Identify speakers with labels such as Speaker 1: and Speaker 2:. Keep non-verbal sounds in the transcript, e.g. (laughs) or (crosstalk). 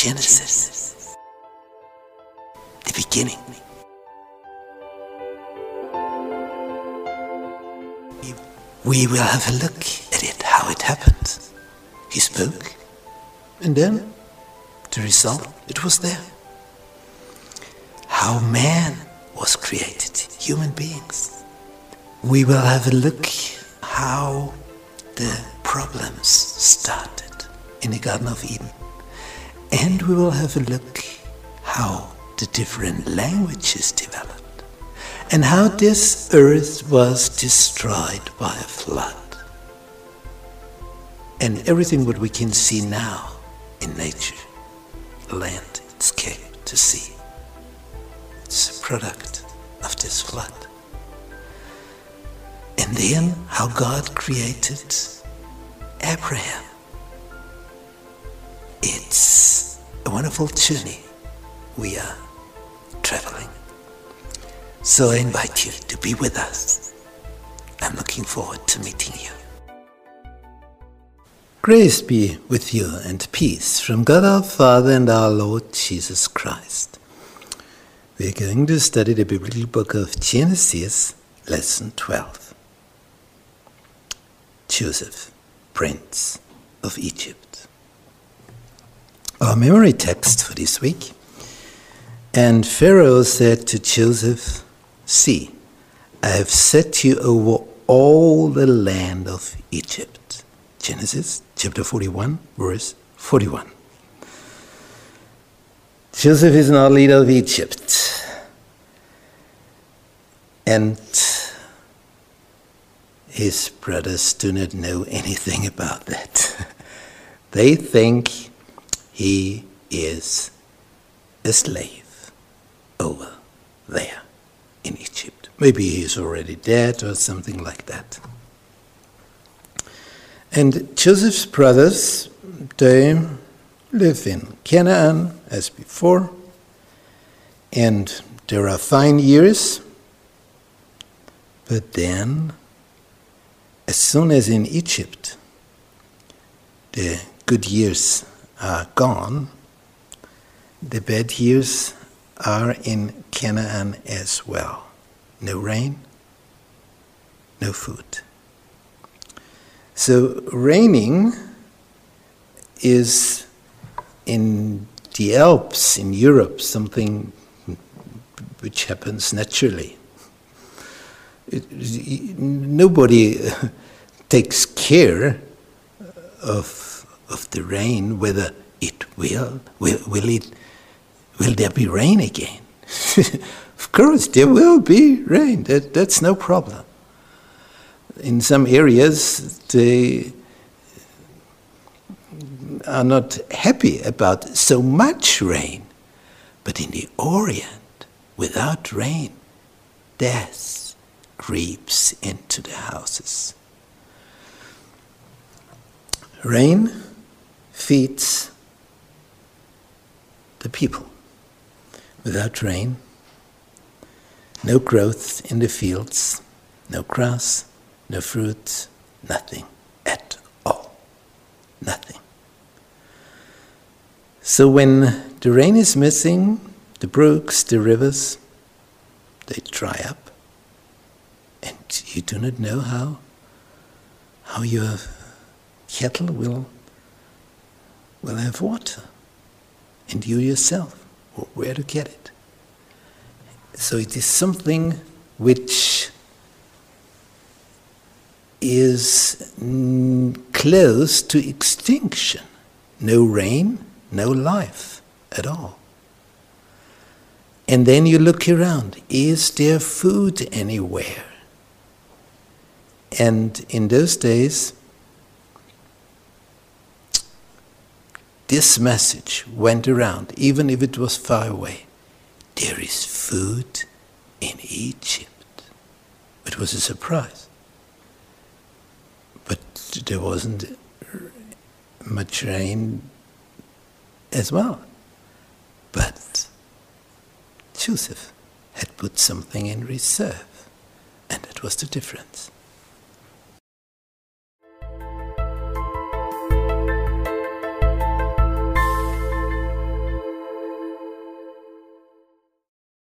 Speaker 1: Genesis, the beginning. We will have a look at it, how it happened. He spoke, and then the result, it was there. How man was created, human beings. We will have a look how the problems started in the Garden of Eden. And we will have a look how the different languages developed and how this earth was destroyed by a flood. And everything what we can see now in nature, land, sky, to sea, it's a product of this flood. And then how God created Abraham. It's a wonderful journey we are traveling. So I invite you to be with us. I'm looking forward to meeting you. Grace be with you and peace from God our Father and our Lord Jesus Christ. We're going to study the biblical book of Genesis, lesson 12. Joseph, Prince of Egypt. Our memory text for this week. And Pharaoh said to Joseph, See, I have set you over all the land of Egypt. Genesis chapter 41, verse 41. Joseph is now leader of Egypt. And his brothers do not know anything about that. (laughs) they think he is a slave over there in Egypt. Maybe he's already dead or something like that. And Joseph's brothers, they live in Canaan as before, and there are fine years, but then, as soon as in Egypt the good years are gone, the bad years are in Canaan as well. No rain, no food. So, raining is in the Alps in Europe something which happens naturally. It, nobody (laughs) takes care of, of the rain, whether it will, will, will it will there be rain again? (laughs) of course, there will be rain. That, that's no problem. In some areas, they are not happy about so much rain. But in the Orient, without rain, death creeps into the houses. Rain feeds the people. Without rain, no growth in the fields, no grass, no fruit, nothing at all. Nothing. So when the rain is missing, the brooks, the rivers, they dry up. And you do not know how, how your cattle will, will have water. And you yourself, where to get it. So it is something which is mm, close to extinction. No rain, no life at all. And then you look around is there food anywhere? And in those days, this message went around, even if it was far away. There is food in Egypt. It was a surprise. But there wasn't much rain as well. But Joseph had put something in reserve, and that was the difference.